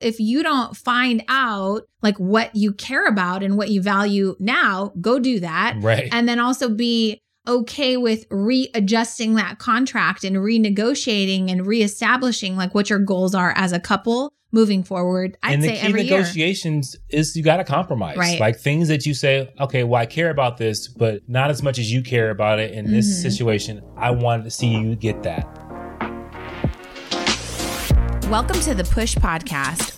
if you don't find out like what you care about and what you value now, go do that. Right. And then also be okay with readjusting that contract and renegotiating and reestablishing like what your goals are as a couple moving forward. I'd and the say key every year. negotiations is you got to compromise. Right. Like things that you say, okay, well, I care about this, but not as much as you care about it in this Mhm. situation. I wanted to see you get that. Welcome to the Push Podcast.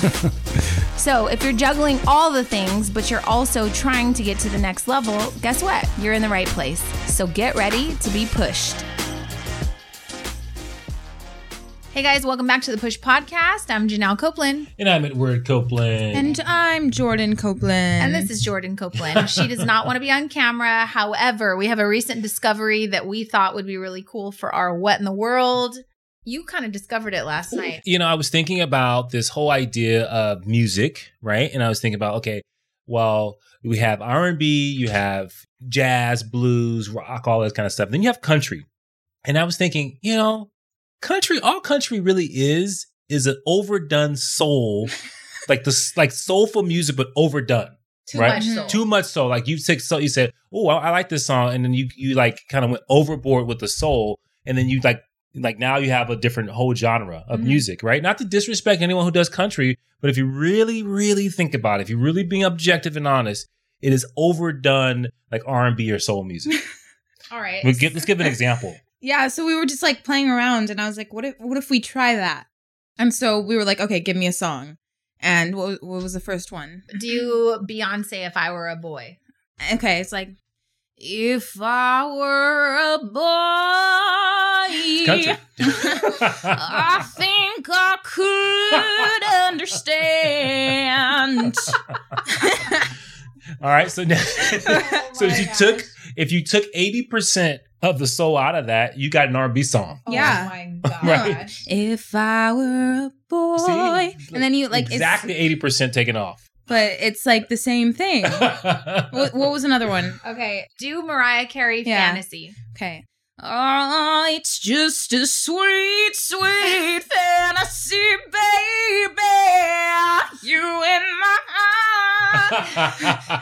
So, if you're juggling all the things, but you're also trying to get to the next level, guess what? You're in the right place. So, get ready to be pushed. Hey guys, welcome back to the Push Podcast. I'm Janelle Copeland. And I'm Edward Copeland. And I'm Jordan Copeland. And this is Jordan Copeland. She does not want to be on camera. However, we have a recent discovery that we thought would be really cool for our What in the World. You kind of discovered it last night. you know, I was thinking about this whole idea of music, right? And I was thinking about, okay, well, we have R&B, you have jazz, blues, rock, all that kind of stuff. Then you have country. And I was thinking, you know, country, all country really is, is an overdone soul, like the, like soulful music, but overdone. Too right? much soul. Too much soul. Like you took so you said, "Oh, I, I like this song," and then you you like kind of went overboard with the soul, and then you like like now you have a different whole genre of Mhm. music, right? Not to disrespect anyone who does country, but if you really really think about it, if you're really being objective and honest, it is overdone like R and B or soul music. All right. We'll give, let's give an example. yeah, so we were just like playing around, and I was like, "What if what if we try that?" And so we were like, "Okay, give me a song." And what, what was the first one? Do Beyonce if I were a boy. Okay, it's like, "If I were a boy, I think I could understand." All right, so now, oh so if you my took if you took eighty percent of the soul out of that, you got an R and B song. Oh yeah. Oh my gosh. Right. if I were a boy, See? and then you like exactly eighty percent taken off. But it's like the same thing. what, what was another one? Okay. Do Mariah Carey Yeah. fantasy. Okay. Oh, it's just a sweet, sweet fantasy, baby. You in my heart.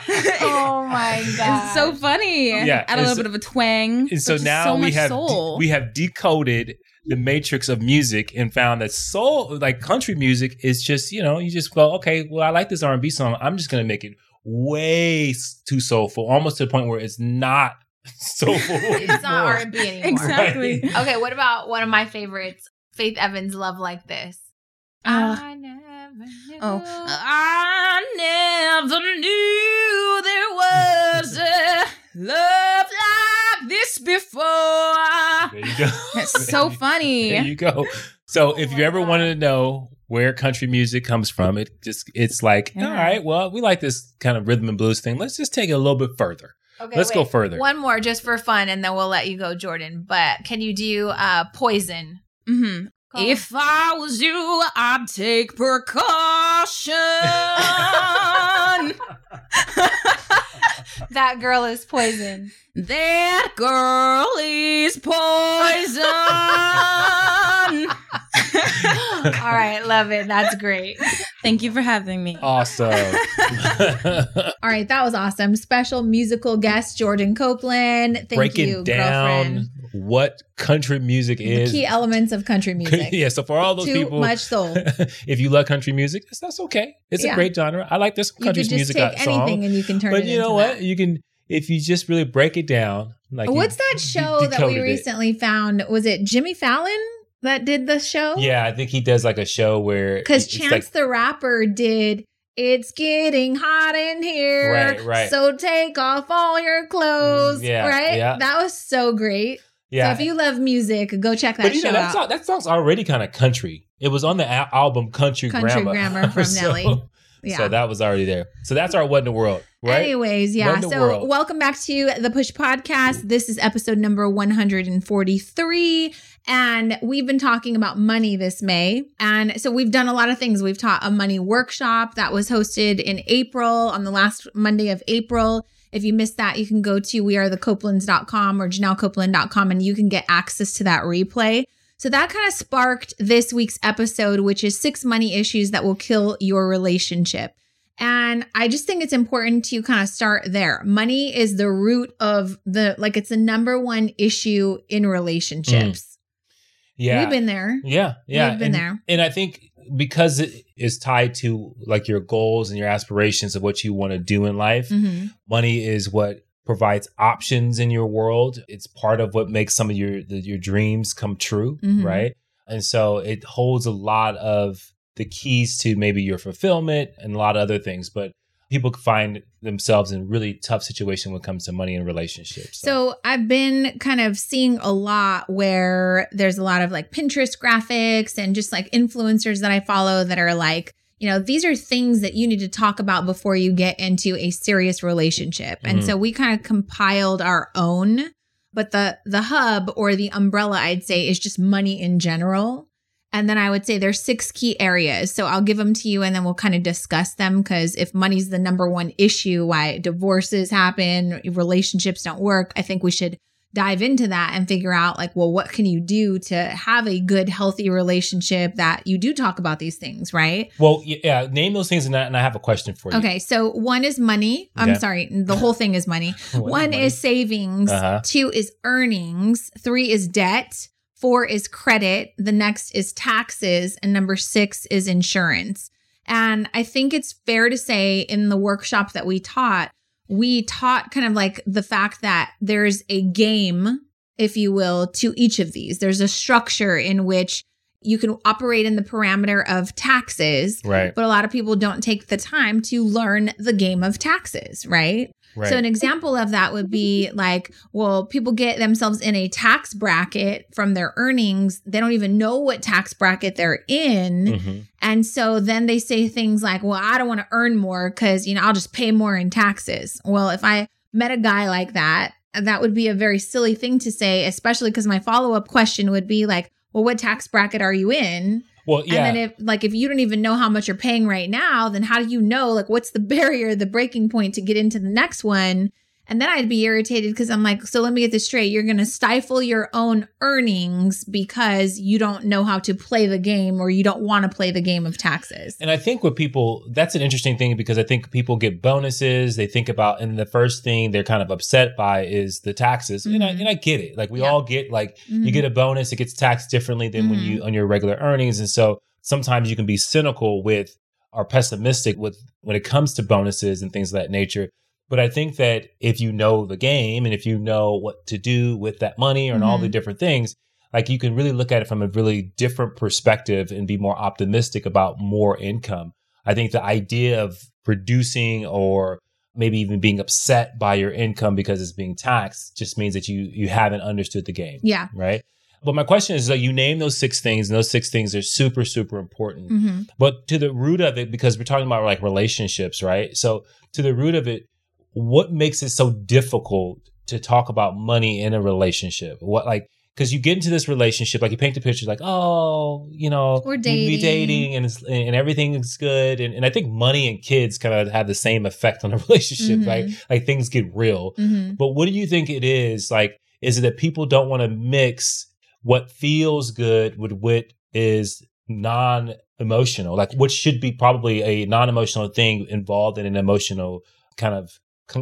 Oh my god. It's so funny. Yeah, Add a little it's- bit of a twang. and so now so we have soul. we have decoded the matrix of music and found that soul like country music is just you know you just go okay well I like this R and B song I'm just gonna make it way too soulful almost to the point where it's not soulful it's not. R&B anymore. exactly. Right. Okay, what about one of my favorites, Faith Evans' "Love Like This"? Uh, I never knew. Oh, I never knew there was a love like this before. there you go That's so funny. there you go so if Oh you ever God. wanted to know where country music comes from it just it's like Yeah. all right well we like this kind of rhythm and blues thing let's just take it a little bit further Okay, Let's go further. One more just for fun, and then we'll let you go, Jordan. But can you do uh, "Poison"? hmm Call- If I was you, I'd take precaution. that girl is poison. that girl is poison. All right, love it. That's great. Thank you for having me. Awesome. All right, that was awesome. Special musical guest Jordan Copeland. Thank Breaking you, down girlfriend. What country music The is. key elements of country music. yeah, so for all those Too people, much soul. if you love country music, that's, that's okay. It's Yeah. a great genre. I like this You country music take uh, song. anything and you can turn but you know what? that. You can if you just really break it down. Like you What's that de- show that we decoded it. recently found? Was it Jimmy Fallon that did the show? Yeah, I think he does like a show where Because Chance like- the Rapper did It's getting hot in here. Right, right. So take off all your clothes. Mm, yeah, Right? yeah. That was so great. Yeah. So if you love music, go check that but you know, that, out. song, that song's already kind of country. It was on the al- album Country, Country Grammar. Grammar from So- Nelly. Yeah. So that was already there. So that's our what in the world, right? Anyways, yeah. What in the So world? welcome back to the Push Podcast. This is episode number 143. And we've been talking about money this May. And so we've done a lot of things. We've taught a money workshop that was hosted in April on the last Monday of April. If you missed that, you can go to wearethecopelands.com or janellecopeland.com and you can get access to that replay. So that kind of sparked this week's episode, which is six money issues that will kill your relationship. And I just think it's important to kind of start there. Money is the root of the, like, it's the number one issue in relationships. Mm. yeah. We've been there. Yeah, yeah. We've been and, there. And I think because it is tied to like your goals and your aspirations of what you want to do in life, hmm money is what provides options in your world. It's part of what makes some of your the, your dreams come true, Mhm. right? And so it holds a lot of the keys to maybe your fulfillment and a lot of other things, but people find themselves in really tough situation when it comes to money and relationships. So I've been kind of seeing a lot where there's a lot of like Pinterest graphics and just like influencers that I follow that are like, you know, these are things that you need to talk about before you get into a serious relationship. And Mhm. so we kind of compiled our own, but the the hub or the umbrella I'd say is just money in general. And then I would say there's six key areas. So I'll give them to you and then we'll kind of discuss them because if money's the number one issue why divorces happen, relationships don't work, I think we should dive into that and figure out like, well, what can you do to have a good, healthy relationship that you do talk about these things, right? well, yeah, name those things and I, and I have a question for you. Okay. So one is money. I'm Okay. sorry. The whole thing is money. One money? is savings. Uh-huh. Two is earnings. Three is debt. Four is credit. The next is taxes. And number six is insurance. And I think it's fair to say in the workshop that we taught, we taught kind of like the fact that there's a game, if you will, to each of these. There's a structure in which you can operate in the parameter of taxes, Right. but a lot of people don't take the time to learn the game of taxes, right? Right. So an example of that would be like, well, people get themselves in a tax bracket from their earnings. They don't even know what tax bracket they're in. Mhm. And so then they say things like, well, I don't want to earn more because, you know, I'll just pay more in taxes. Well, if I met a guy like that, that would be a very silly thing to say, especially because my follow up question would be like, well, what tax bracket are you in? Well, yeah. And then if like if you don't even know how much you're paying right now, then how do you know like what's the barrier, the breaking point to get into the next one? And then I'd be irritated because I'm like, so let me get this straight. You're going to stifle your own earnings because you don't know how to play the game or you don't want to play the game of taxes. And I think what people, that's an interesting thing because I think people get bonuses. They think about, and the first thing they're kind of upset by is the taxes. And, I, Mhm. and I get it. Like we Yeah. all get, like, you Mhm. get a bonus, it gets taxed differently than when Mm-hmm. you, on your regular earnings. And so sometimes you can be cynical with or pessimistic with when it comes to bonuses and things of that nature. But I think that if you know the game and if you know what to do with that money and all the Mhm. different things, like you can really look at it from a really different perspective and be more optimistic about more income. I think the idea of reducing or maybe even being upset by your income because it's being taxed just means that you you haven't understood the game, Yeah. right? But my question is that you name those six things and those six things are super super important. hmm But to the root of it, because we're talking about like relationships, right? So to the root of it, what makes it so difficult to talk about money in a relationship? What like because you get into this relationship, like you paint the picture, like oh, you know, We're we dating. dating, and it's, and everything is good, and and I think money and kids kind of have the same effect on a relationship, Mhm. right? Like things get real. hmm But what do you think it is? Like, is it that people don't want to mix what feels good with what is non emotional? Like, what should be probably a non emotional thing involved in an emotional kind of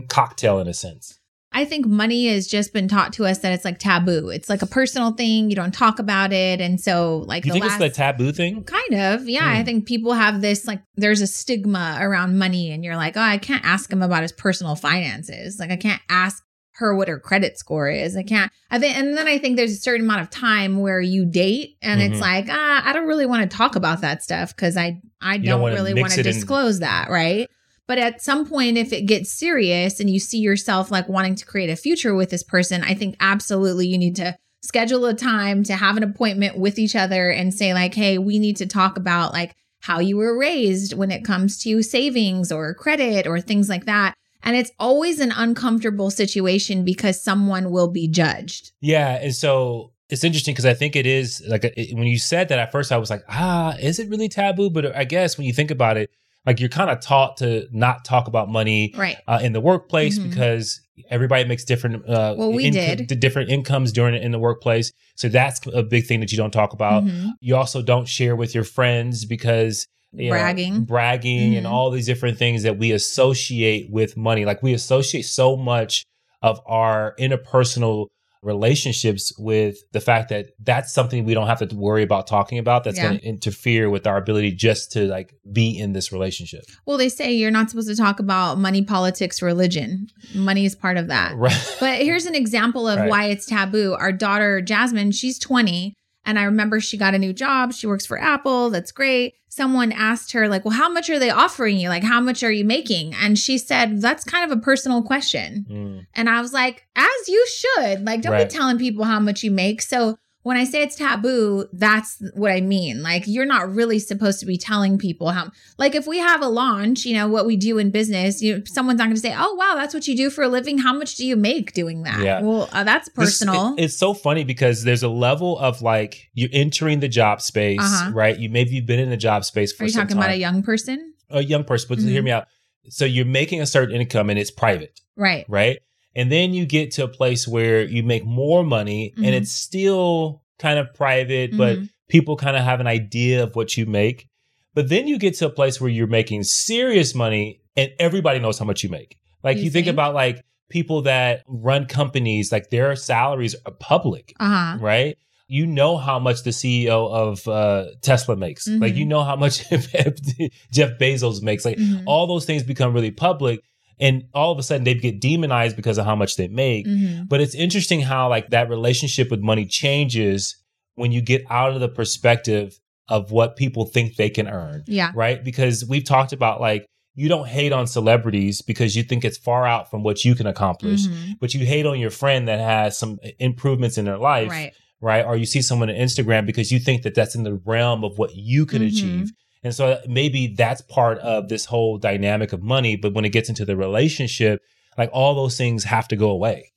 cocktail in a sense? I think money has just been taught to us that it's like taboo. It's like a personal thing. You don't talk about it. And so, like, You the think last, it's the taboo thing? Kind of. Yeah. Hmm. I think people have this, like, there's a stigma around money, and you're like, oh, I can't ask him about his personal finances. Like, I can't ask her what her credit score is. I can't. I think, and then I think there's a certain amount of time where you date, and Mhm. it's like, ah, I don't really want to talk about that stuff because I, I don't don't, really want to it in- disclose that. Right. But at some point, if it gets serious and you see yourself like wanting to create a future with this person, I think absolutely you need to schedule a time to have an appointment with each other and say like, "Hey, we need to talk about like how you were raised when it comes to savings or credit or things like that." And it's always an uncomfortable situation because someone will be judged. Yeah, and so it's interesting because I think it is like it, when you said that at first, I was like, ah, is it really taboo? But I guess when you think about it, like you're kind of taught to not talk about money Right. uh, in the workplace Mhm. because everybody makes different uh Well, we did. different incomes during in the workplace so that's a big thing that you don't talk about Mhm. you also don't share with your friends because you know, Bragging. bragging and all these different things that we associate with money like we associate so much of our interpersonal relationships with the fact that that's something we don't have to worry about talking about that's Yeah. going to interfere with our ability just to like be in this relationship Well, they say you're not supposed to talk about money, politics, religion. Money is part of that. right But here's an example of Right. why it's taboo. Our daughter, Jasmine, she's 20. And I remember she got a new job. She works for Apple. That's great. Someone asked her, like, well, how much are they offering you? Like, how much are you making? And she said, that's kind of a personal question. Mm. And I was like, as you should. Like, don't Right. be telling people how much you make. So when I say it's taboo, that's what I mean. Like, you're not really supposed to be telling people how, like, if we have a launch, you know, what we do in business, you someone's not going to say, oh, wow, that's what you do for a living. How much do you make doing that? Yeah. Well, uh, that's This- personal. it- it's so funny because there's a level of like you're entering the job space, Uh-huh. right? You maybe you've been in the job space for Are you talking about a young person? a young person, but Mhm. hear me out. So you're making a certain income and it's private, Right. right? And then you get to a place where you make more money Mhm. and it's still kind of private, but Mhm. people kind of have an idea of what you make. But then you get to a place where you're making serious money and everybody knows how much you make. Like You you, think think? about like people that run companies, like their salaries are public Uh huh. right? You know how much the CEO of uh, Tesla makes. Like Mhm. you know how much Jeff Bezos makes. Like Mhm. all those things become really public, and all of a sudden they get demonized because of how much they make. hmm But it's interesting how like that relationship with money changes when you get out of the perspective of what people think they can earn, Yeah. right? Because we've talked about like you don't hate on celebrities because you think it's far out from what you can accomplish, Mhm. but you hate on your friend that has some improvements in their life Right. right? Or you see someone on Instagram because you think that that's in the realm of what you can Mhm. achieve. And so maybe that's part of this whole dynamic of money. But when it gets into the relationship, like all those things have to go away.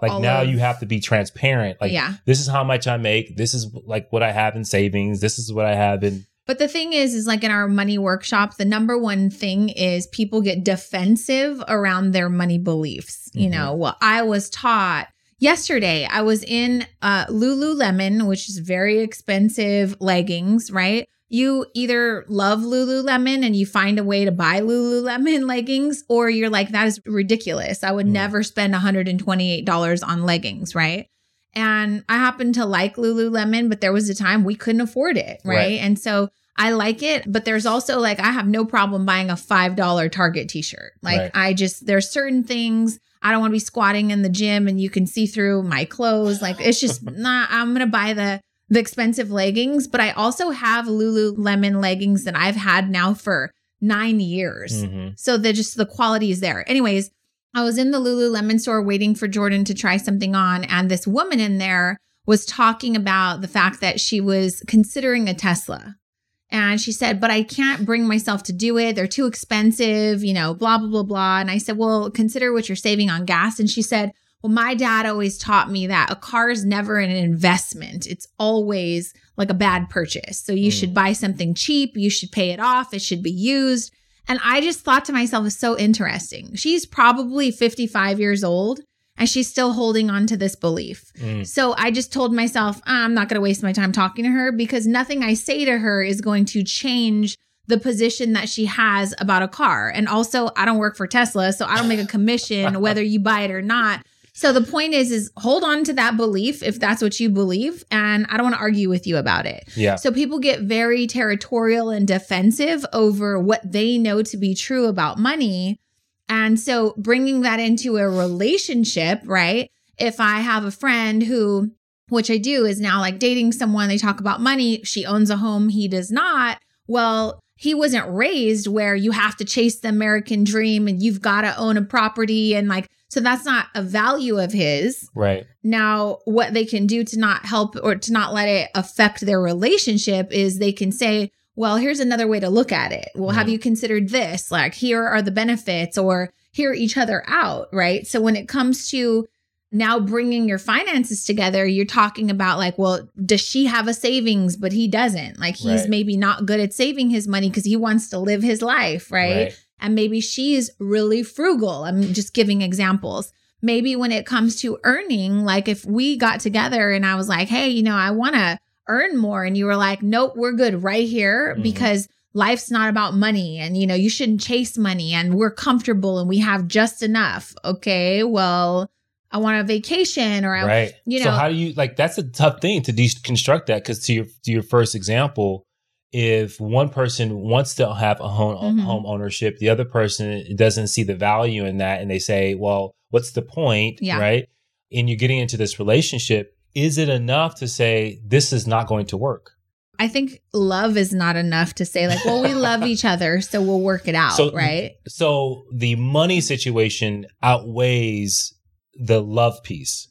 Like All now of- you have to be transparent. Like yeah. this is how much I make. This is like what I have in savings. This is what I have in. But the thing is, is like in our money workshop, the number one thing is people get defensive around their money beliefs. You Mhm. know, well, I was taught yesterday, I was in uh, Lululemon, which is very expensive leggings, right? You either love Lululemon and you find a way to buy Lululemon leggings, or you're like, that is ridiculous. I would Mm. never spend $128 on leggings, right? And I happen to like Lululemon, but there was a time we couldn't afford it, right? Right. And so I like it, but there's also like I have no problem buying a $5 Target t-shirt. Like Right. I just there's certain things I don't want to be squatting in the gym and you can see through my clothes. Like it's just not I'm going to buy the the expensive leggings, but I also have Lululemon leggings that I've had now for 9 years. Mhm. So the just the quality is there. Anyways, I was in the Lululemon store waiting for Jordan to try something on, and this woman in there was talking about the fact that she was considering a Tesla. And she said, but I can't bring myself to do it. They're too expensive, you know, blah, blah, blah, blah. And I said, well, consider what you're saving on gas. And she said, well, my dad always taught me that a car is never an investment. It's always like a bad purchase. So you Mm. should buy something cheap. You should pay it off. It should be used. And I just thought to myself, it's so interesting. She's probably 55 years old and she's still holding on to this belief. Mm. So I just told myself, "Ah, I'm not going to waste my time talking to her because nothing I say to her is going to change the position that she has about a car. And also, I don't work for Tesla, so I don't make a commission whether you buy it or not. So the point is is hold on to that belief if that's what you believe and I don't want to argue with you about it. Yeah. So people get very territorial and defensive over what they know to be true about money. And so bringing that into a relationship, right? If I have a friend who, which I do, is now like dating someone, they talk about money, she owns a home, he does not. Well, he wasn't raised where you have to chase the American dream and you've got to own a property and like So that's not a value of his. Right. Now, what they can do to not help or to not let it affect their relationship is they can say, well, here's another way to look at it. Well, have Mhm. you considered this? Like, here are the benefits, or hear each other out, right? So when it comes to now bringing your finances together, you're talking about like, well, does she have a savings, but he doesn't? Like, he's Right. maybe not good at saving his money because he wants to live his life, right? And maybe she's really frugal. I'm just giving examples. Maybe when it comes to earning, like if we got together and I was like, hey, you know, I want to earn more, and you were like, nope, we're good right here Mhm. because life's not about money and, you know, you shouldn't chase money and we're comfortable and we have just enough. Okay, well, I want a vacation or I, Right. you so know- how do you like? That's a tough thing to deconstruct that because to your to your first example, if one person wants to have a home Mhm. home ownership, the other person doesn't see the value in that, and they say, "Well, what's the point?" Yeah. Right. And you're getting into this relationship. Is it enough to say this is not going to work? I think love is not enough to say, like, well, we love each other, so we'll work it out, So- right? So the money situation outweighs the love piece.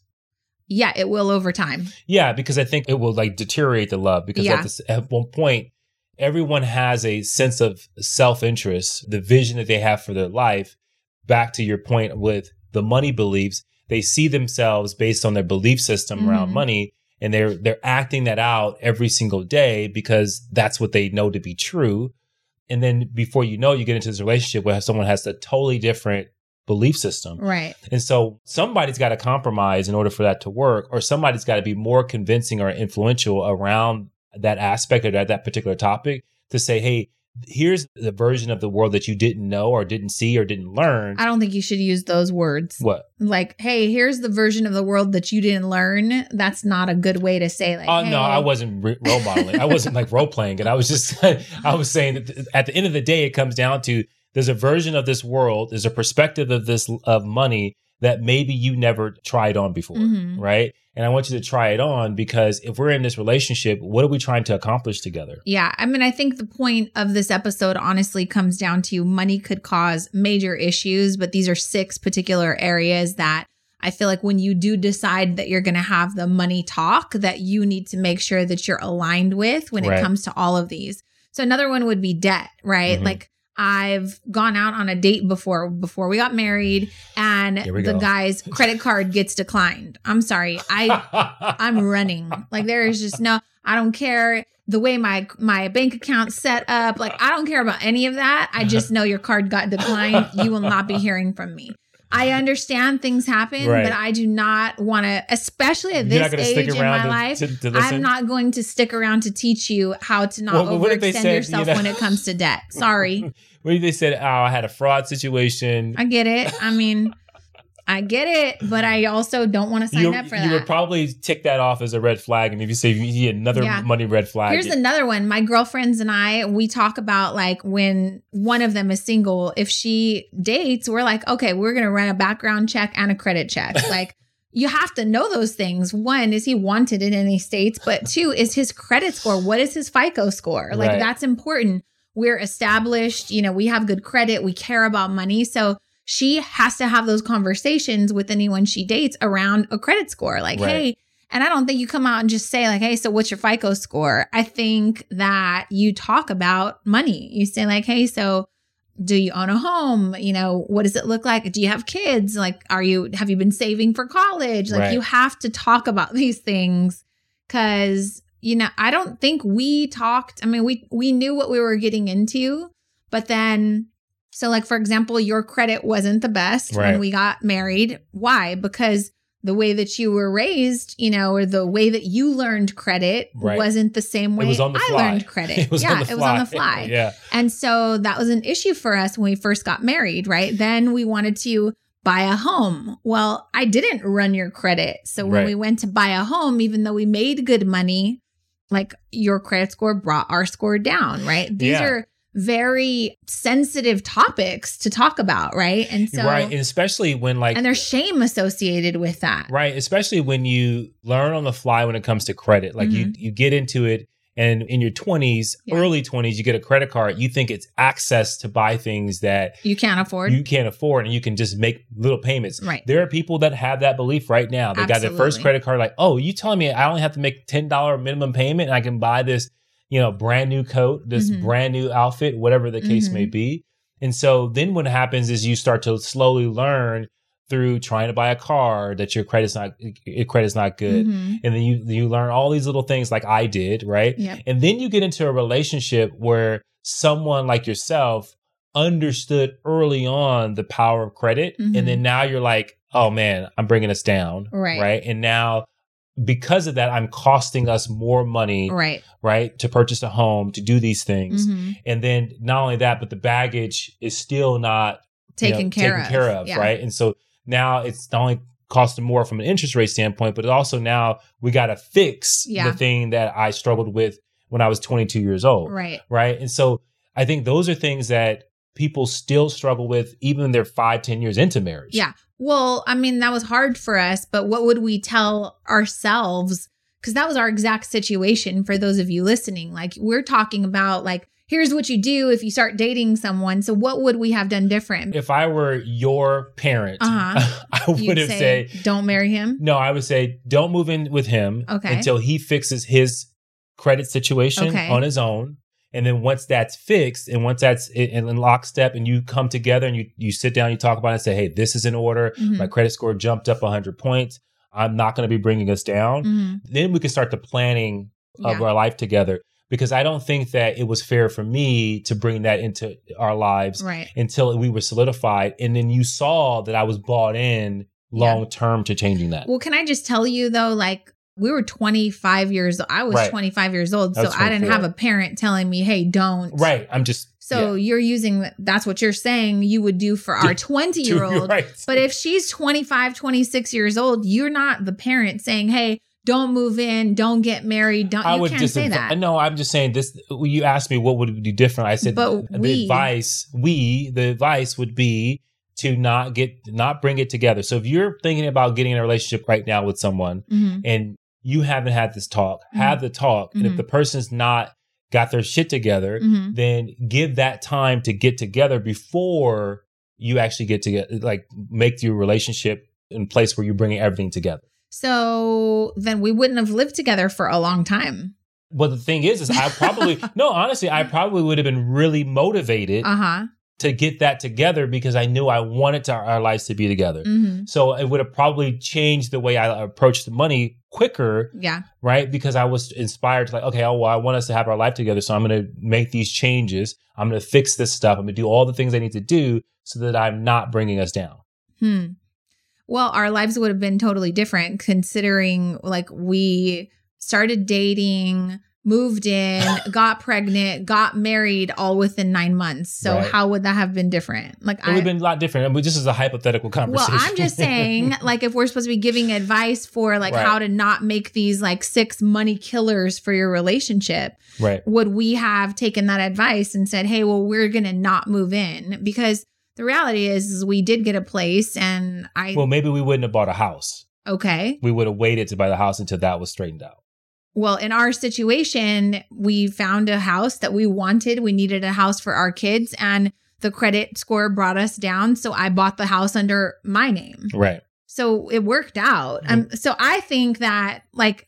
Yeah, it will over time. Yeah, because I think it will like deteriorate the love because Yeah. at, this, at one point, everyone has a sense of self interest, the vision that they have for their life. Back to your point with the money beliefs, they see themselves based on their belief system around Mhm. money, and they're they're acting that out every single day because that's what they know to be true. And then before you know, you get into this relationship where someone has a totally different belief system. Right. And so somebody's got to compromise in order for that to work, or somebody's got to be more convincing or influential around that aspect or that, that particular topic to say, hey, here's the version of the world that you didn't know or didn't see or didn't learn. I don't think you should use those words. what? Like, hey, here's the version of the world that you didn't learn. That's not a good way to say, like, Oh hey, no, I wasn't re- role modeling. I wasn't like role playing it. I was just, I was saying that th- at the end of the day, it comes down to there's a version of this world, there's a perspective of this of money that maybe you never tried on before, Mhm. right? And I want you to try it on because if we're in this relationship, what are we trying to accomplish together? Yeah. I mean, I think the point of this episode honestly comes down to money could cause major issues, but these are six particular areas that I feel like when you do decide that you're going to have the money talk, that you need to make sure that you're aligned with when Right. it comes to all of these. So another one would be debt, right? Mhm. Like I've gone out on a date before before we got married and the go. guy's credit card gets declined. I'm sorry. I I'm running. Like there is just no I don't care the way my my bank account's set up. Like I don't care about any of that. I just know your card got declined. You will not be hearing from me. I understand things happen, Right. but I do not want to, especially at You're this age in my to- life. to- to? I'm not going to stick around to teach you how to not Well, what if they overextend said, yourself you know- when it comes to debt. Sorry. What if they said, "Oh, I had a fraud situation"? I get it. I mean, I get it, but I also don't want to sign you, up for you that. You would probably tick that off as a red flag, and if you say you need another Yeah. money red flag, Here's another one. My girlfriends and I, we talk about like when one of them is single, if she dates, we're like, okay, we're going to run a background check and a credit check. Like, you have to know those things. One, is he wanted in any states? But two, is his credit score? What is his FICO score? Like, Right. that's important. We're established, you know, we have good credit, we care about money. So, she has to have those conversations with anyone she dates around a credit score. Like, Right. hey, and I don't think you come out and just say, like, hey, so what's your FICO score? I think that you talk about money. You say, like, hey, so do you own a home? You know, what does it look like? Do you have kids? Like, are you, have you been saving for college? Like, Right. you have to talk about these things because, you know, I don't think we talked. I mean, we, we knew what we were getting into, but then, so like, for example, your credit wasn't the best Right. when we got married. Why? Because the way that you were raised, you know, or the way that you learned credit Right. wasn't the same way it was on the I learned credit. it was yeah, on the fly. it was on the fly. yeah, And so that was an issue for us when we first got married, right? Then we wanted to buy a home. Well, I didn't run your credit. So when Right. we went to buy a home, even though we made good money, like your credit score brought our score down, right? These Yeah. are very sensitive topics to talk about, right? And so right, and especially when like and there's shame associated with that. Right, especially when you learn on the fly when it comes to credit. Like you Mm-hmm. you get into it And in your 20s, Yeah. early 20s, you get a credit card, you think it's access to buy things that You can't afford. you can't afford and you can just make little payments. Right. There are people that have that belief right now. They got their first credit card, like, oh, you telling me I only have to make $10 minimum payment and I can buy this, you know, brand new coat, this Mhm. brand new outfit, whatever the case Mhm. may be. And so then what happens is you start to slowly learn through trying to buy a car that your credit's not your credit's not good. Mhm. And then you you learn all these little things like I did, right? Yep. And then you get into a relationship where someone like yourself understood early on the power of credit. Mhm. And then now you're like, oh man, I'm bringing us down. Right. Right. And now because of that, I'm costing us more money, right. Right. to purchase a home, to do these things. Mhm. And then not only that, but the baggage is still not you know, Taken care taken of. care of, Yeah. right? And so now it's not only costing more from an interest rate standpoint, but also now we got to fix Yeah. the thing that I struggled with when I was 22 years old, Right. right? And so I think those are things that people still struggle with, even when they're five, ten years into marriage. Yeah. Well, I mean, that was hard for us, but what would we tell ourselves? Because that was our exact situation for those of you listening. Like, we're talking about, like, here's what you do if you start dating someone. So, what would we have done different? If I were your parent, Uh-huh. I You'd would have say, said, don't marry him. no, I would say, don't move in with him Okay. until he fixes his credit situation Okay. on his own. And then once that's fixed and once that's in, in lockstep and you come together and you, you sit down, you talk about it and say, hey, this is in order. Mhm. My credit score jumped up 100 points. I'm not going to be bringing us down. Mhm. Then we can start the planning of Yeah. our life together because I don't think that it was fair for me to bring that into our lives Right. until we were solidified. And then you saw that I was bought in long term to changing that. Well, can I just tell you though, like we were 25 years old. I was Right. 25 years old, so I didn't have a parent telling me, "Hey, don't." right. I'm just So yeah. you're using that's what you're saying you would do for our 20 year old. right. But if she's 25, 26 years old, you're not the parent saying, "Hey, don't move in, don't get married, don't." I you would can't just say that. No, I'm just saying this. You asked me what would be different. I said But the we- advice we the advice would be to not get not bring it together. So if you're thinking about getting in a relationship right now with someone Mhm. and you haven't had this talk, Mm-hmm. have the talk. And if Mhm. the person's not got their shit together, Mhm. then give that time to get together before you actually get to get like make your relationship in place where you're bringing everything together. So then we wouldn't have lived together for a long time. Well, the thing is, is I probably no, honestly, I probably would have been really motivated Uh huh. to get that together because I knew I wanted to, our lives to be together. hmm So it would have probably changed the way I approached the money quicker, Yeah. right? Because I was inspired to like, okay, oh well, I want us to have our life together, so I'm going to make these changes. I'm going to fix this stuff. I'm going to do all the things I need to do so that I'm not bringing us down. Hmm. Well, our lives would have been totally different considering like we started dating, moved in, got pregnant, got married all within nine months. So Right. how would that have been different? Like it would have been a lot different. I mean, this is a hypothetical conversation. well. I'm just saying, like, if we're supposed to be giving advice for like Right. how to not make these like six money killers for your relationship, right. would we have taken that advice and said, "Hey, well, we're gonna not move in"? Because the reality is, is we did get a place, and I Well, maybe we wouldn't have bought a house. okay. We would have waited to buy the house until that was straightened out. Well, in our situation, we found a house that we wanted. We needed a house for our kids, and the credit score brought us down. So I bought the house under my name. Right. So it worked out. Um, so I think that like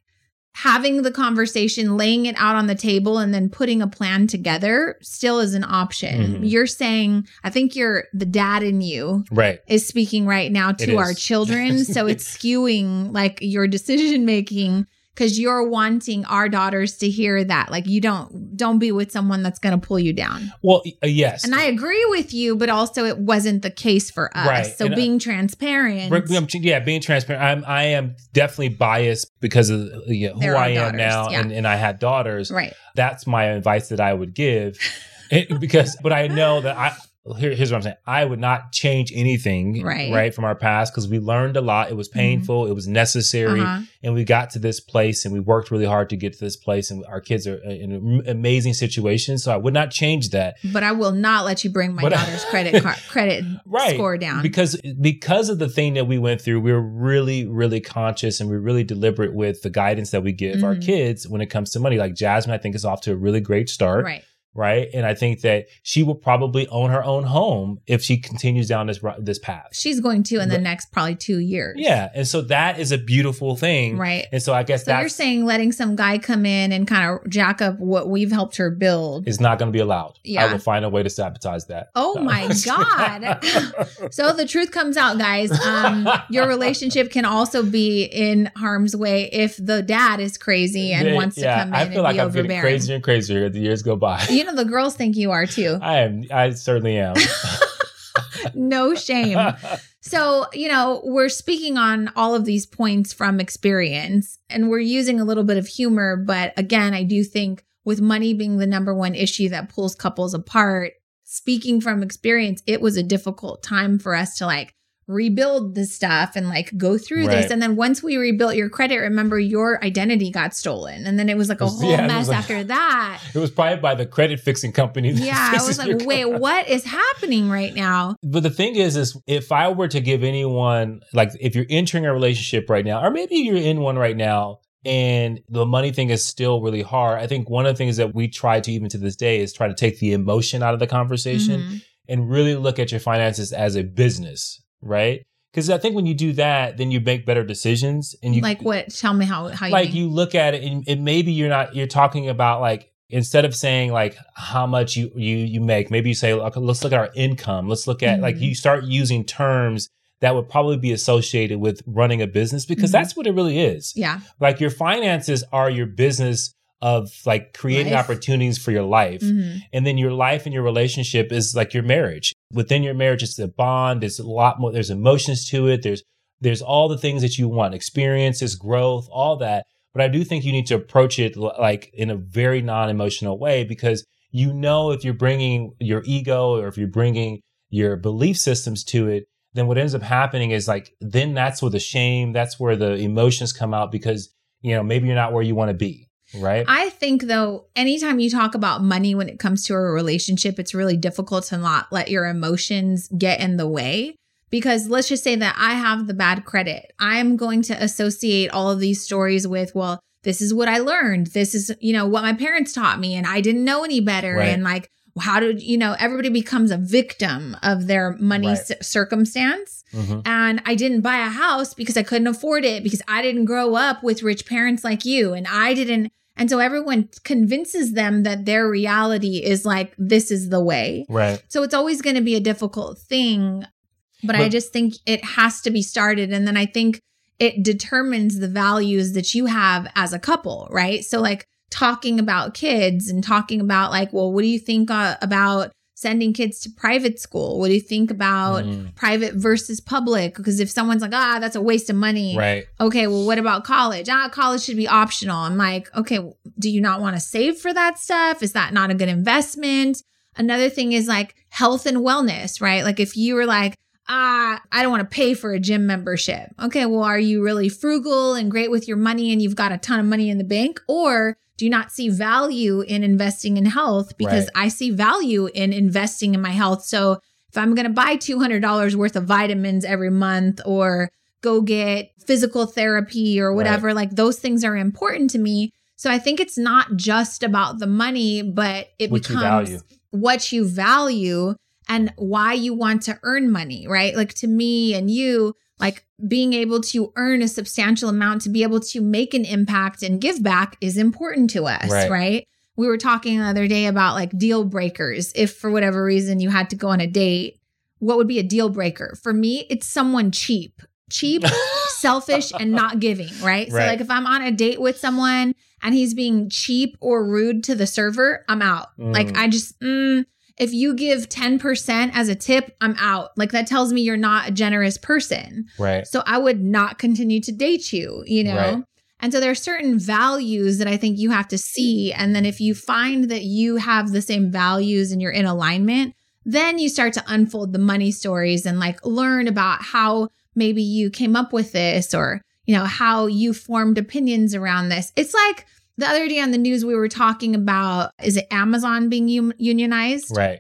having the conversation, laying it out on the table, and then putting a plan together still is an option. Mhm. You're saying, I think you're the dad in you Right. is speaking right now It to our is. children. so it's skewing like your decision making because you're wanting our daughters to hear that. Like you don't don't be with someone that's gonna pull you down. Well, uh, yes. And I agree with you, but also it wasn't the case for us. Right. So And I- being transparent. Right, I'm- yeah, being transparent. I'm I am definitely biased because of you know, who I am daughters, now, yeah. and, and I had daughters. right. That's my advice that I would give, It- because but I know that I here, here's what I'm saying. I would not change anything, Right. Mm-hmm. right, from our past because we learned a lot. It was painful. It was necessary, Uh-huh. and we got to this place, and we worked really hard to get to this place. And our kids are in an amazing situation. So I would not change that. But I will not let you bring my But- daughter's credit card credit Right. score down. because because of the thing that we went through we were really really conscious and we're really deliberate with the guidance that we give our Mhm. kids when it comes to money like jasmine i think is off to a really great start right. Right and i think that she will probably own her own home if she continues down this this path She's going to in the next probably two years. yeah and so that is a beautiful thing Right. and so i guess So you're saying letting some guy come in and kind of jack up what we've helped her build. is not going to be allowed Yeah. i will find a way to sabotage that Oh No. my God. So the truth comes out, guys. Um, your relationship can also be in harm's way if the dad is crazy and Yeah, wants to come in i and feel like be i'm getting overbearing. crazier and crazier as the years go by You know, the girls think you are too. i am i certainly am No shame. So, you know, we're speaking on all of these points from experience and we're using a little bit of humor. But again, I do think with money being the number one issue that pulls couples apart, speaking from experience, it was a difficult time for us to like rebuild the stuff and like go through this. And then once we rebuilt your credit, remember your identity got stolen. And then it was like a whole Yeah, mess like- after that. It was probably by the credit fixing company. Yeah, I was like, wait, credit. what is happening right now? But the thing is, is if I were to give anyone, like, if you're entering a relationship right now, or maybe you're in one right now, and the money thing is still really hard. I think one of the things that we try to even to this day is try to take the emotion out of the conversation Mhm. and really look at your finances as a business, right? Because I think when you do that, then you make better decisions, and you like what? Tell me how how you like mean. you look at it and, and maybe you're not you're talking about like instead of saying like how much you you you make maybe you say okay, let's look at our income let's look at like Mhm. you start using terms that would probably be associated with running a business because Mhm. that's what it really is Yeah. like your finances are your business of like creating Life. opportunities for your life Mhm. and then your life and your relationship is like your marriage within your marriage it's a bond it's a lot more there's emotions to it there's there's all the things that you want experiences growth all that. But i do think you need to approach it like in a very non-emotional way because you know if you're bringing your ego or if you're bringing your belief systems to it then what ends up happening is like then that's where the shame that's where the emotions come out because you know maybe you're not where you want to be right I think though, anytime you talk about money when it comes to a relationship, it's really difficult to not let your emotions get in the way. Because let's just say that I have the bad credit. I'm going to associate all of these stories with, well, this is what I learned. This is, you know, what my parents taught me, and I didn't know any better. Right. And like, how did, you know, everybody becomes a victim of their money Right. c- circumstance. Mhm. and I didn't buy a house because I couldn't afford it because I didn't grow up with rich parents like you and I didn't and so everyone convinces them that their reality is like this is the way. right So it's always going to be a difficult thing, but, I just think it has to be started and then I think it determines the values that you have as a couple, right? So like talking about kids and talking about like, well, what do you think uh, about sending kids to private school? What do you think about Mm, private versus public? Because if someone's like ah that's a waste of money. Right. Okay well what about college? Ah college should be optional. I'm like okay do you not want to save for that stuff? Is that not a good investment? Another thing is like health and wellness right? Like if you were like ah i don't want to pay for a gym membership. Okay well are you really frugal and great with your money and you've got a ton of money in the bank? Or do not see value in investing in health because Right. i see value in investing in my health so if I'm going to buy $200 worth of vitamins every month or go get physical therapy or whatever, like those things are important to me. So I think it's not just about the money, but it What becomes value. what you value and why you want to earn money, right? Like to me and you, like being able to earn a substantial amount to be able to make an impact and give back is important to us, Right. right? We were talking the other day about like deal breakers. If for whatever reason you had to go on a date, what would be a deal breaker? For me, it's someone cheap. Cheap, selfish, and not giving, right? So, like if I'm on a date with someone and he's being cheap or rude to the server, I'm out. Like, Mm. I just, mm, if you give 10% as a tip, I'm out. Like, that tells me you're not a generous person. right So, I would not continue to date you, you know? Right. And so there are certain values that I think you have to see. And then if you find that you have the same values and you're in alignment, then you start to unfold the money stories and like learn about how maybe you came up with this or, you know, how you formed opinions around this. It's like the other day on the news, we were talking about is it Amazon being unionized? Right.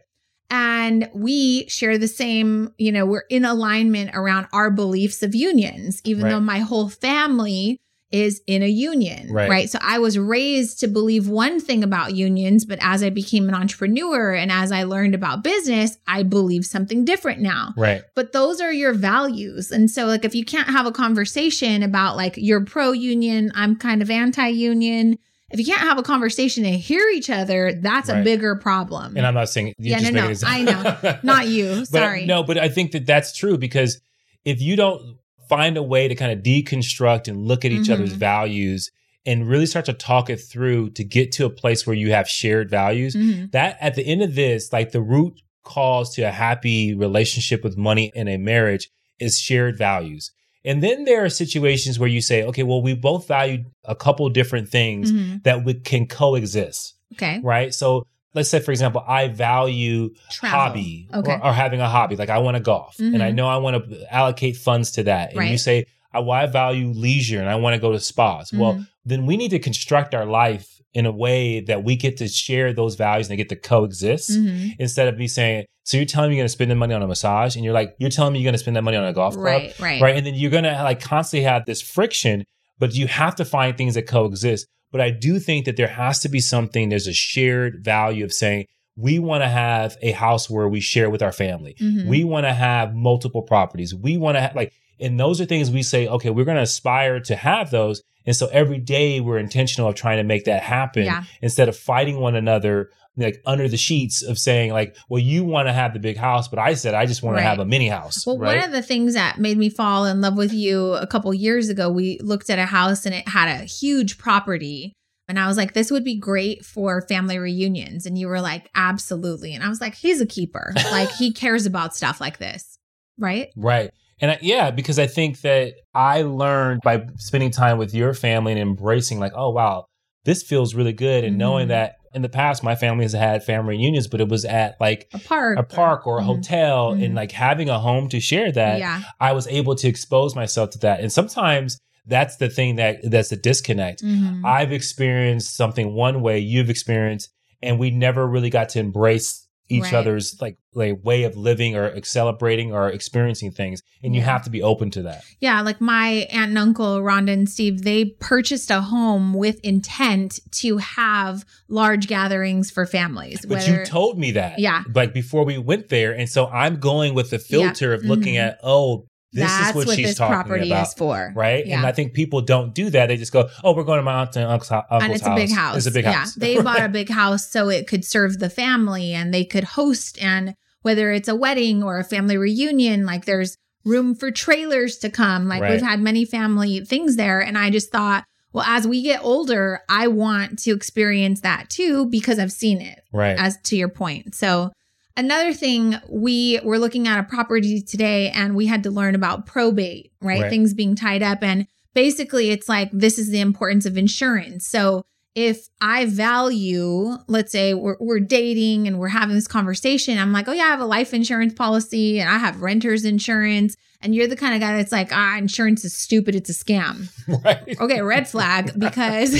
And we share the same, you know, we're in alignment around our beliefs of unions, even Right. though my whole family is in a union, Right. right. So I was raised to believe one thing about unions, but as I became an entrepreneur and as I learned about business, I believe something different now Right. but those are your values. And so, like, if you can't have a conversation about, like, you're pro union, I'm kind of anti union, if you can't have a conversation and hear each other, that's a bigger problem. And I'm not saying you Yeah, just no, no, I know. Not you. But, Sorry. No, but I think that that's true because if you don't find a way to kind of deconstruct and look at each Mhm. other's values and really start to talk it through to get to a place where you have shared values, Mhm. that at the end of this, like the root cause to a happy relationship with money in a marriage is shared values. And then there are situations where you say, okay, well, we both value a couple different things Mhm. that we can coexist, Okay. right? So let's say, for example, I value Travel. hobby Okay. or, or having a hobby. Like I want to golf and I Mhm. know I want to allocate funds to that. And you say, I, well, I value leisure and I want to go to spas. Well, Mhm. then we need to construct our life in a way that we get to share those values and they get to coexist Mhm. instead of me saying, so you're telling me you're going to spend the money on a massage and you're like, you're telling me you're going to spend that money on a golf club. Right. Right. Right. And then you're going to like constantly have this friction, but you have to find things that coexist. But I do think that there has to be something, there's a shared value of saying, we want to have a house where we share with our family. Mhm. We want to have multiple properties. We want to have like, and those are things we say, okay, we're going to aspire to have those. And so every day we're intentional of trying to make that happen Yeah. instead of fighting one another like under the sheets of saying like, well, you want to have the big house, but I said I just want Right. to have a mini house. Well, right? one of the things that made me fall in love with you a couple years ago, we looked at a house and it had a huge property. And I was like, this would be great for family reunions. And you were like, absolutely. And I was like, he's a keeper. like, he cares about stuff like this. Right. Right. And I, yeah, because I think that I learned by spending time with your family and embracing, like, oh, wow, this feels really good. And knowing Mhm. that in the past, my family has had family reunions, but it was at like A park. a park or a Mhm. hotel Mhm. and like having a home to share that. Yeah. I was able to expose myself to that. And sometimes that's the thing that that's the disconnect. Mhm. I've experienced something one way, you've experienced, and we never really got to embrace each Right. other's like like way of living or celebrating or experiencing things. And you have to be open to that. Yeah, like my aunt and uncle, Rhonda and Steve, they purchased a home with intent to have large gatherings for families. But you told me that. Yeah. Like before we went there. And so I'm going with the filter of looking Mhm. at, oh, this that's is what, what she's this talking property about. is for. Right. Yeah. And I think people don't do that. They just go, oh, we're going to my aunt and uncle's, hou- uncle's and it's a big house. It's a big house. yeah. house. they bought a big house so it could serve the family and they could host and whether it's a wedding or a family reunion, like there's room for trailers to come. Like Right. we've had many family things there. And I just thought, well, as we get older, I want to experience that too because I've seen it right. as to your point. So another thing, we were looking at a property today and we had to learn about probate, right? Right. Things being tied up. And basically it's like this is the importance of insurance. So if I value, let's say we're, we're dating and we're having this conversation, I'm like, oh yeah, I have a life insurance policy and I have renter's insurance. And you're the kind of guy that's like, ah, insurance is stupid. It's a scam. right. Okay, red flag because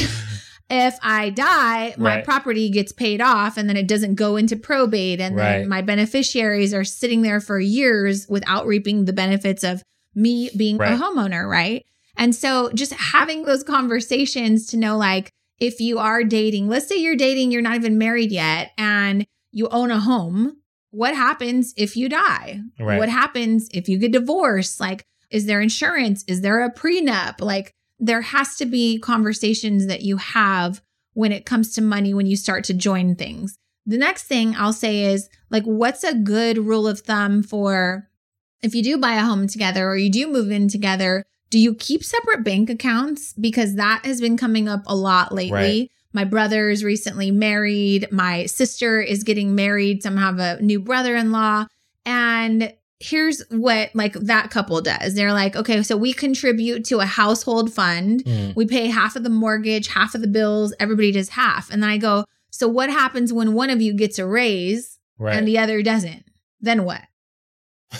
if I die, my Right. property gets paid off and then it doesn't go into probate and Right. then my beneficiaries are sitting there for years without reaping the benefits of me being Right. a homeowner, right? And so just having those conversations to know like if you are dating, let's say you're dating, you're not even married yet and you own a home, what happens if you die? Right. What happens if you get divorced? Like is there insurance? Is there a prenup? Like there has to be conversations that you have when it comes to money when you start to join things. The next thing I'll say is like, what's a good rule of thumb for if you do buy a home together or you do move in together? Do you keep separate bank accounts? Because that has been coming up a lot lately. Right. My brother is recently married. My sister is getting married. Some have a new brother in law. And here's what like that couple does. They're like, okay, so we contribute to a household fund. Mm. We pay half of the mortgage, half of the bills, everybody does half. And then I go, so what happens when one of you gets a raise Right. and the other doesn't? then what?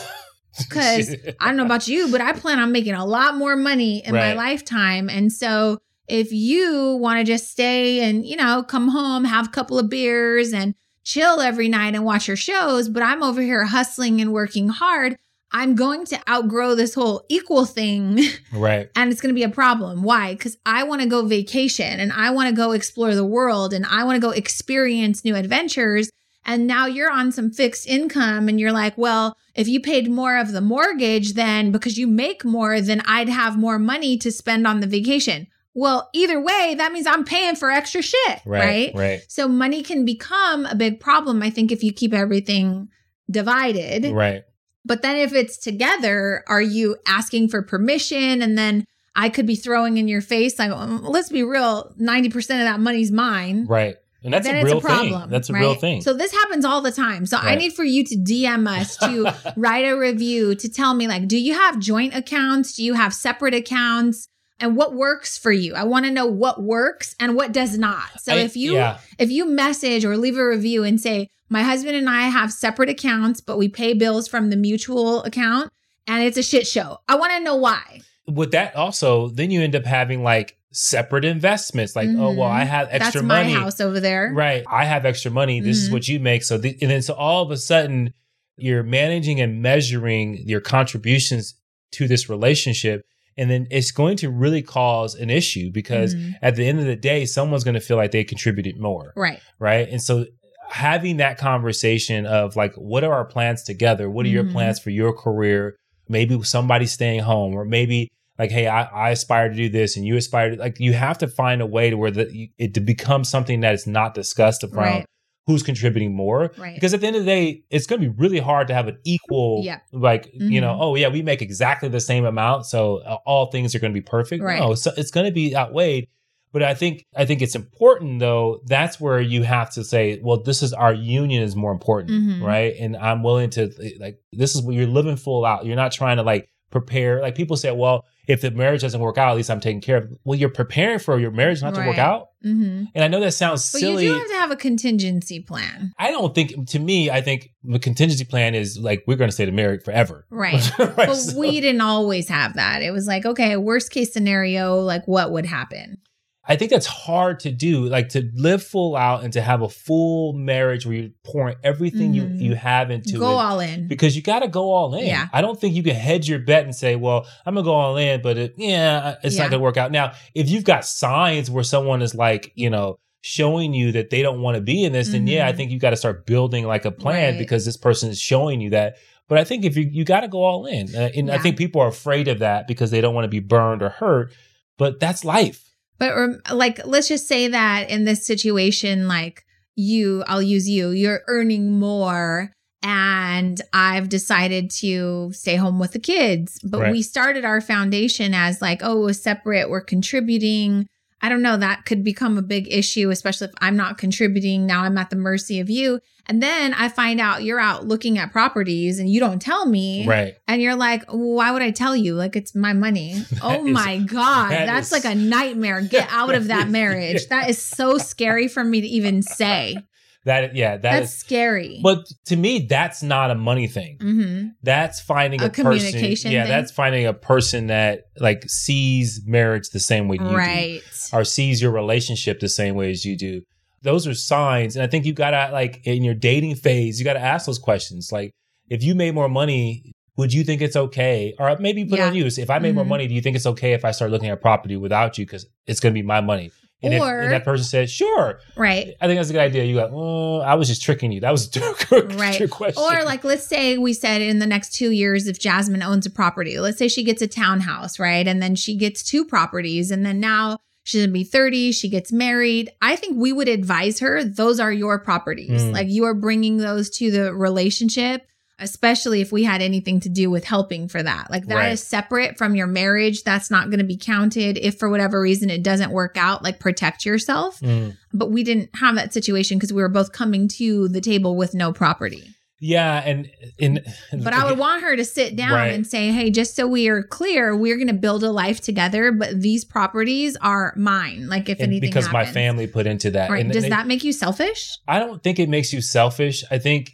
Because I don't know about you, but I plan on making a lot more money in my lifetime. And so if you want to just stay and, you know, come home, have a couple of beers and chill every night and watch her shows, but I'm over here hustling and working hard, I'm going to outgrow this whole equal thing right. and it's going to be a problem. Why? Because I want to go vacation and I want to go explore the world and I want to go experience new adventures. And now you're on some fixed income and you're like, well, if you paid more of the mortgage, then because you make more, then I'd have more money to spend on the vacation. Well, either way, that means I'm paying for extra shit, Right. right? Right. So money can become a big problem, I think, if you keep everything divided. Right. But then if it's together, are you asking for permission? And then I could be throwing in your face, like, let's be real, 90% of that money's mine. Right. And that's a real a problem. thing. That's a right? real thing. So this happens all the time. So I need for you to DM us to write a review to tell me, like, do you have joint accounts? Do you have separate accounts? And what works for you? I want to know what works and what does not. So I- if you yeah. if you message or leave a review and say, my husband and I have separate accounts, but we pay bills from the mutual account and it's a shit show. I want to know why. with that also, then you end up having like separate investments. Like, oh well. I have extra money. That's my money. house over there. Right. I have extra money. This is Mhm. what you make. So, the, and then so all of a sudden, you're managing and measuring your contributions to this relationship. And then it's going to really cause an issue because Mhm. at the end of the day, someone's going to feel like they contributed more. Right. Right. And so having that conversation of like, what are our plans together? What are your Mhm. plans for your career? Maybe somebody staying home or maybe like, hey, I, I aspire to do this and you aspire to like, you have to find a way to where the, it to become something that is not discussed around Right. Who's contributing more. Right. Because at the end of the day, it's going to be really hard to have an equal, Yeah. like, you know, Mhm. oh, yeah, we make exactly the same amount. So uh, all things are going to be perfect. Right. No, so it's going to be outweighed. But I think I think it's important though. That's where you have to say, well, this is our union is more important, Mhm. right? And I'm willing to like this is what you're living full out. You're not trying to like prepare. Like people say, well, if the marriage doesn't work out, at least I'm taking care of. Well, you're preparing for your marriage not to work Right. out. hmm And I know that sounds But silly. you do have to have a contingency plan. I don't think to me, I think the contingency plan is like we're going to stay married forever. Right. Right, But so- we didn't always have that. It was like, okay, worst case scenario, like what would happen? I think that's hard to do, like to live full out and to have a full marriage where you're pouring everything Mhm. you you have into Go it. all in. because you got to go all in. Yeah. I don't think you can hedge your bet and say, "Well, I'm gonna go all in," but it, yeah, it's Yeah. not gonna work out. Now, if you've got signs where someone is like, you know, showing you that they don't want to be in this, then yeah, I Mhm. think you got to start building like a plan Right. because this person is showing you that. But I think if you you got to go all in, uh, and I think people are afraid of that because they don't want to be burned or hurt. But that's life. But rem- like, let's just say that in this situation, like you, I'll use you, you're earning more and I've decided to stay home with the kids. But Right. we started our foundation as like, oh, we're separate, we're contributing. I don't know, that could become a big issue, especially if I'm not contributing. Now I'm at the mercy of you. And then I find out you're out looking at properties and you don't tell me. Right. And you're like, why would I tell you? Like, it's my money. oh is- my God. that That's is- like a nightmare. Get out of that marriage. That is so scary for me to even say. That yeah, that That's is. scary. But to me, that's not a money thing. hmm That's finding a, A person. communication Yeah, that's finding a person that like sees marriage the same way you do, or sees your relationship the same way as you do. Those are signs, and I think you gotta like in your dating phase, you gotta ask those questions. Like, if you made more money, would you think it's okay? Or maybe put it on Yeah. you. If I made more Mhm. money, do you think it's okay if I start looking at property without you because it's gonna be my money? And, if, Or- and that person says, "Sure," Right. I think that's a good idea. You go, "Oh, I was just tricking you." That was a good, Right. question. Or like let's say we said in the next 2 years if Jasmine owns a property. Let's say she gets a townhouse, right? And then she gets two properties and then now she's going to be 30, she gets married. I think we would advise her those are your properties. Mm. Like you are bringing those to the relationship. Especially if we had anything to do with helping for that. Like that is Right. separate from your marriage. That's not going to be counted. If for whatever reason it doesn't work out, like protect yourself. Mm. But we didn't have that situation because we were both coming to the table with no property. Yeah, and and But I would want her to sit down Right. and say, hey, just so we are clear, we're going to build a life together, but these properties are mine. Like if and anything because my family put into that. Right. Does they- that make you selfish? I don't think it makes you selfish. I think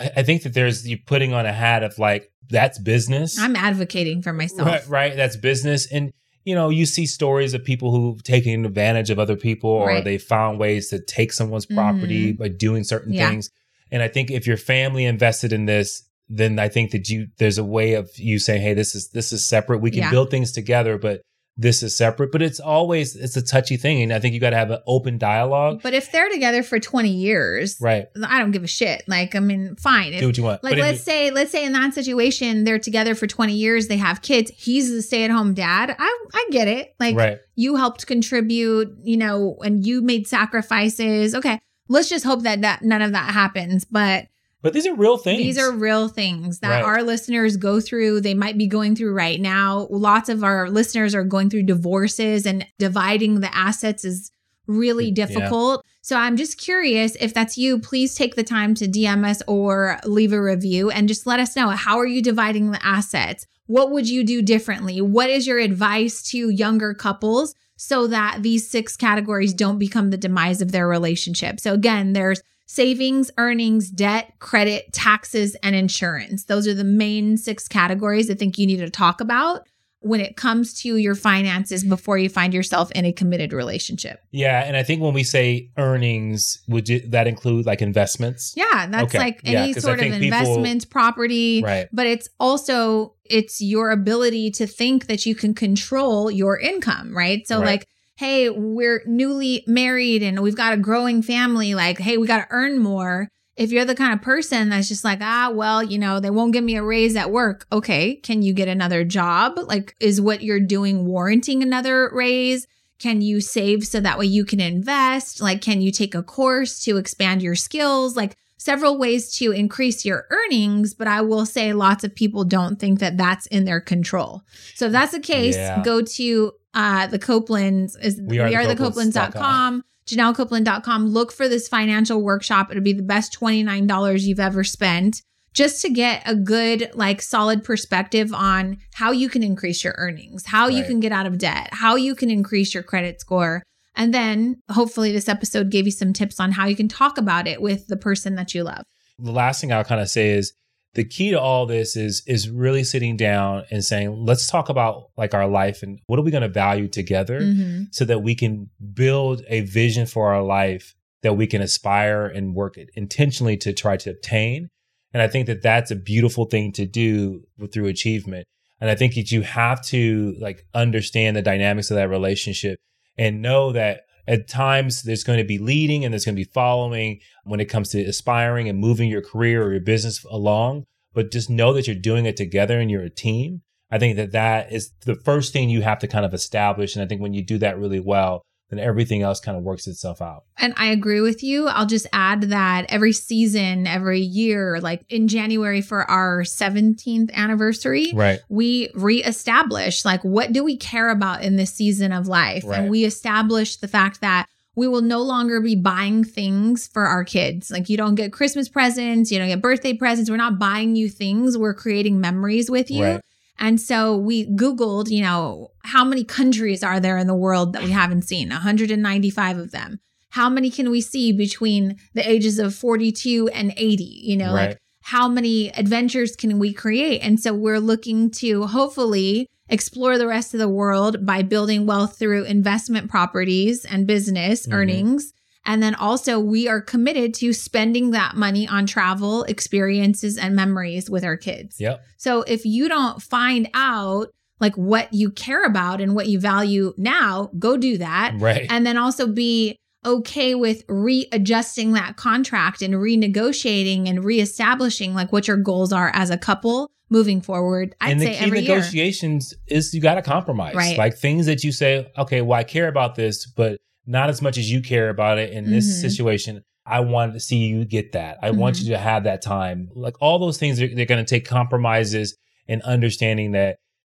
I, I think that there's you putting on a hat of like that's business. I'm advocating for myself. Right, right. That's business. And, you know, you see stories of people who've taken advantage of other people or Right. they found ways to take someone's mm-hmm. property by doing certain Yeah. things. And I think if your family invested in this, then I think that you there's a way of you saying, Hey, this is this is separate. We can Yeah. build things together, but this is separate. But it's always it's a touchy thing. And I think you gotta have an open dialogue. But if they're together for 20 years, Right. I don't give a shit. Like, I mean, fine. If, Do what you want. like But let's say let's say in that situation they're together for 20 years they have kids he's the stay-at-home dad i i get it like right. you helped contribute you know and you made sacrifices okay let's just hope that, that none of that happens but But these are real things. these are real things that Right. our listeners go through they might be going through right now lots of our listeners are going through divorces and dividing the assets is really Yeah. difficult so i'm just curious if that's you please take the time to dm us or leave a review and just let us know how are you dividing the assets what would you do differently what is your advice to younger couples so that these six categories don't become the demise of their relationship so again there's savings, earnings, debt, credit, taxes, and insurance. Those are the main six categories I think you need to talk about when it comes to your finances before you find yourself in a committed relationship. Yeah, and I think when we say earnings, would you, that include like investments? Yeah, that's Okay. like Yeah, any I sort of think people- investment, property, Right. but it's also it's your ability to think that you can control your income, right? So Right. like hey, we're newly married and we've got a growing family, like hey, we got to earn more. If you're the kind of person that's just like, ah, well, you know, they won't give me a raise at work. Okay, can you get another job? Like is what you're doing warranting another raise? Can you save so that way you can invest? Like, can you take a course to expand your skills? Like, several ways to increase your earnings. But I will say lots of people don't think that that's in their control. So if that's the case, Yeah. go to uh, the Copelands, is We are we the are the Copelands.com. JanelleCopeland.com. Look for this financial workshop. It'll be the best $29 you've ever spent just to get a good, like, solid perspective on how you can increase your earnings, how you can get out of debt, how you can increase your credit score. And then hopefully this episode gave you some tips on how you can talk about it with the person that you love. the last thing I'll kind of say is the key to all this is is really sitting down and saying, let's talk about like our life and what are we going to value together Mhm. so that we can build a vision for our life that we can aspire and work it intentionally to try to obtain. And I think that that's a beautiful thing to do through achievement. And I think that you have to like understand the dynamics of that relationship and know that at times there's going to be leading and there's going to be following when it comes to aspiring and moving your career or your business along. But just know that you're doing it together and you're a team. I think that that is the first thing you have to kind of establish. And I think when you do that really well, then everything else kind of works itself out. And I agree with you. I'll just add that every season, every year, like in January for our 17th anniversary, Right. we reestablish like what do we care about in this season of life Right. and we establish the fact that we will no longer be buying things for our kids like you don't get christmas presents you don't get birthday presents we're not buying you things we're creating memories with you Right. And so we googled you know how many countries are there in the world that we haven't seen 195 of them how many can we see between the ages of 42 and 80 you know Right. like how many adventures can we create? And so we're looking to hopefully explore the rest of the world by building wealth through investment properties and business Mhm. earnings. And then also, we are committed to spending that money on travel, experiences, and memories with our kids. Yep. So if you don't find out like what you care about and what you value now, go do that Right. and then also be okay with readjusting that contract and renegotiating and reestablishing like what your goals are as a couple moving forward. I'd and the say key every year. negotiations is you got to compromise. Right. Like things that you say, okay, well, I care about this, but not as much as you care about it in this Mhm. situation. I want to see you get that. I want Mhm. you to have that time. Like all those things, they're, they're going to take compromises and understanding that,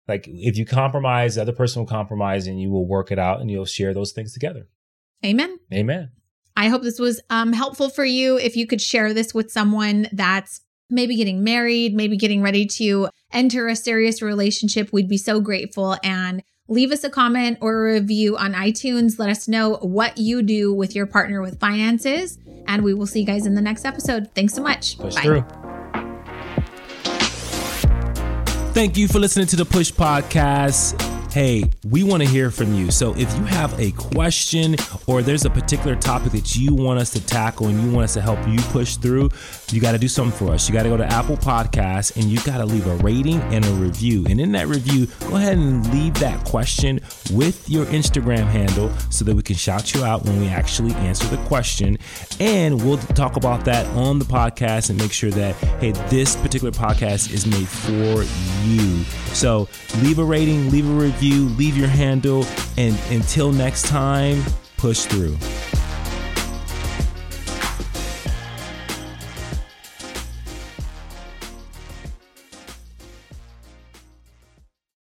like, if you compromise, the other person will compromise and you will work it out and you'll share those things together. Amen. Amen. I hope this was um, helpful for you. If you could share this with someone that's maybe getting married, maybe getting ready to enter a serious relationship, we'd be so grateful. And leave us a comment or a review on iTunes. Let us know what you do with your partner with finances. And we will see you guys in the next episode. Thanks so much. Push Bye. Through. Thank you for listening to the Push Podcast. Hey, we want to hear from you. So if you have a question or there's a particular topic that you want us to tackle and you want us to help you push through, you got to do something for us. You got to go to Apple Podcasts and you got to leave a rating and a review. And in that review, go ahead and leave that question with your Instagram handle so that we can shout you out when we actually answer the question. And we'll talk about that on the podcast and make sure that, hey, this particular podcast is made for you. So leave a rating, leave a review, leave your handle, and until next time, push through.